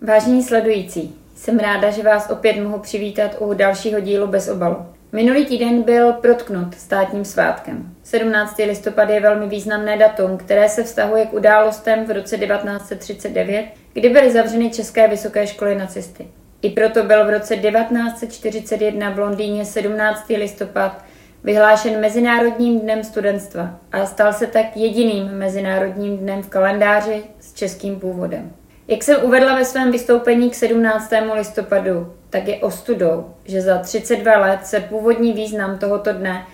Vážení sledující, jsem ráda, že vás opět mohu přivítat u dalšího dílu bez obalu. Minulý týden byl protknut státním svátkem. 17. listopad je velmi významné datum, které se vztahuje k událostem v roce 1939, kdy byly zavřeny české vysoké školy nacisty. I proto byl v roce 1941 v Londýně 17. listopad vyhlášen Mezinárodním dnem studentstva a stal se tak jediným mezinárodním dnem v kalendáři s českým původem. Jak jsem uvedla ve svém vystoupení k 17. listopadu, tak je ostudou, že za 32 let se původní význam tohoto dne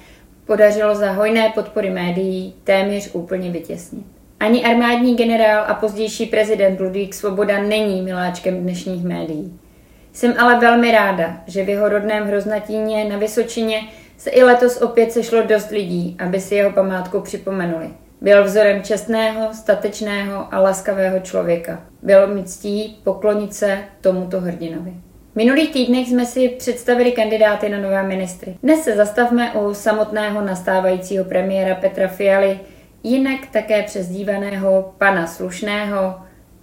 podařilo za hojné podpory médií téměř úplně vytěsnit. Ani armádní generál a pozdější prezident Ludvík Svoboda není miláčkem dnešních médií. Jsem ale velmi ráda, že v jeho rodném Hroznatíně na Vysočině se i letos opět sešlo dost lidí, aby si jeho památku připomenuli. Byl vzorem čestného, statečného a laskavého člověka. Bylo mi ctí poklonit se tomuto hrdinovi. V minulých týdnech jsme si představili kandidáty na nové ministry. Dnes se zastavme u samotného nastávajícího premiéra Petra Fialy, jinak také přezdívaného pana Slušného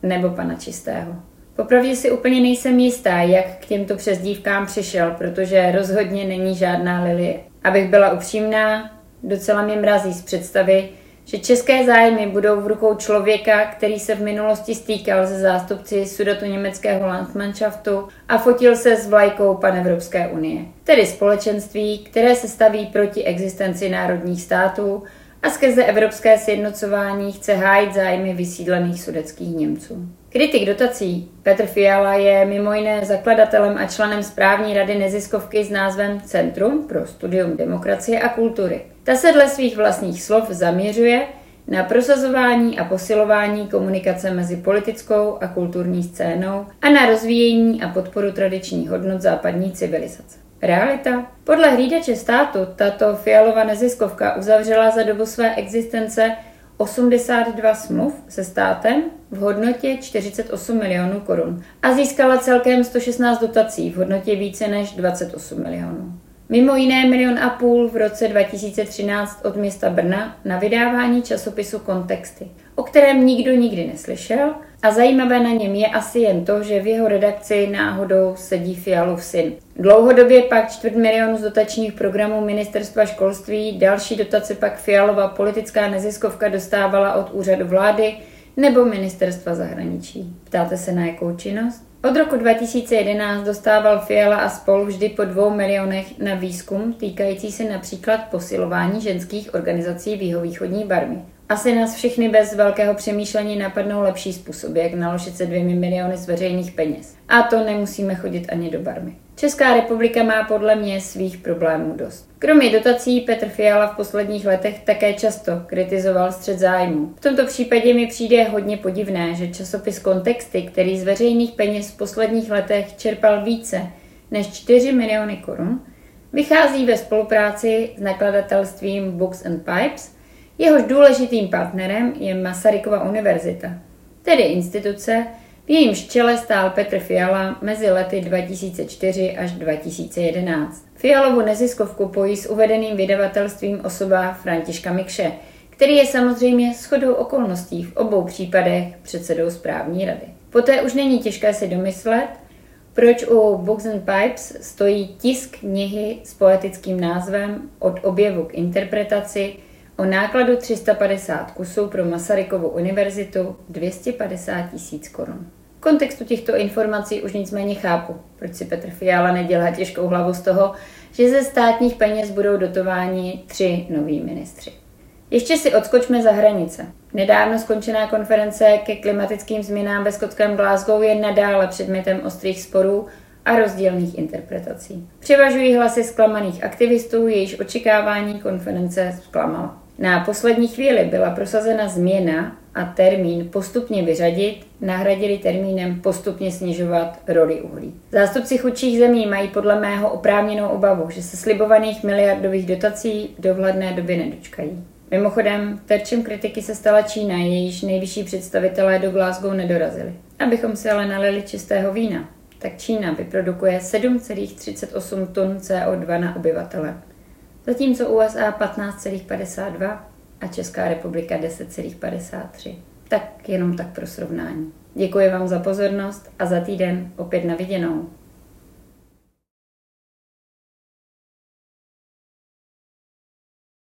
nebo pana Čistého. Popravdě si úplně nejsem jistá, jak k těmto přezdívkám přišel, protože rozhodně není žádná lilie. Abych byla upřímná, docela mě mrazí z představy, že české zájmy budou v rukou člověka, který se v minulosti stýkal se zástupci sudato německého Landsmannschaftu a fotil se s vlajkou Panevropské unie, tedy společenství, které se staví proti existenci národních států a skrze evropské sjednocování chce hájit zájmy vysídlených sudeckých Němců. Kritik dotací Petr Fiala je mimo jiné zakladatelem a členem správní rady neziskovky s názvem Centrum pro studium demokracie a kultury. Ta se dle svých vlastních slov zaměřuje na prosazování a posilování komunikace mezi politickou a kulturní scénou a na rozvíjení a podporu tradičních hodnot západní civilizace. Realita? Podle hlídače státu tato fialová neziskovka uzavřela za dobu své existence 82 smluv se státem v hodnotě 48 milionů korun a získala celkem 116 dotací v hodnotě více než 28 milionů. Mimo jiné milion a půl v roce 2013 od města Brna na vydávání časopisu Kontexty, o kterém nikdo nikdy neslyšel a zajímavé na něm je asi jen to, že v jeho redakci náhodou sedí Fialův syn. Dlouhodobě pak čtvrt milionu z dotačních programů ministerstva školství, další dotace pak Fialova politická neziskovka dostávala od úřadu vlády nebo ministerstva zahraničí. Ptáte se na jakou činnost? Od roku 2011 dostával Fiala a spol vždy po dvou milionech na výzkum týkající se například posilování ženských organizací v jihovýchodní barmy. Asi nás všechny bez velkého přemýšlení napadnou lepší způsoby, jak naložit se dvěmi miliony z veřejných peněz. A to nemusíme chodit ani do barmy. Česká republika má podle mě svých problémů dost. Kromě dotací Petr Fiala v posledních letech také často kritizoval střed zájmu. V tomto případě mi přijde hodně podivné, že časopis Kontexty, který z veřejných peněz v posledních letech čerpal více než 4 miliony korun, vychází ve spolupráci s nakladatelstvím Books and Pipes – Jehož důležitým partnerem je Masarykova univerzita, tedy instituce, v jejímž čele stál Petr Fiala mezi lety 2004 až 2011. Fialovu neziskovku pojí s uvedeným vydavatelstvím osoba Františka Mikše, který je samozřejmě shodou okolností v obou případech předsedou správní rady. Poté už není těžké si domyslet, proč u Books and Pipes stojí tisk knihy s poetickým názvem Od objevu k interpretaci O nákladu 350 kusů pro Masarykovu univerzitu 250 tisíc korun. V kontextu těchto informací už nicméně chápu, proč si Petr Fiala nedělá těžkou hlavu z toho, že ze státních peněz budou dotováni tři noví ministři. Ještě si odskočme za hranice. Nedávno skončená konference ke klimatickým změnám ve skotském Glasgow je nadále předmětem ostrých sporů a rozdílných interpretací. Převažují hlasy zklamaných aktivistů, jejichž očekávání konference zklamala. Na poslední chvíli byla prosazena změna a termín postupně vyřadit nahradili termínem postupně snižovat roli uhlí. Zástupci chudších zemí mají podle mého oprávněnou obavu, že se slibovaných miliardových dotací v dohledné době nedočkají. Mimochodem, terčem kritiky se stala Čína, jejíž nejvyšší představitelé do Glasgow nedorazili. Abychom si ale nalili čistého vína, tak Čína vyprodukuje 7,38 tun CO2 na obyvatele zatímco USA 15,52 a Česká republika 10,53. Tak jenom tak pro srovnání. Děkuji vám za pozornost a za týden opět na viděnou.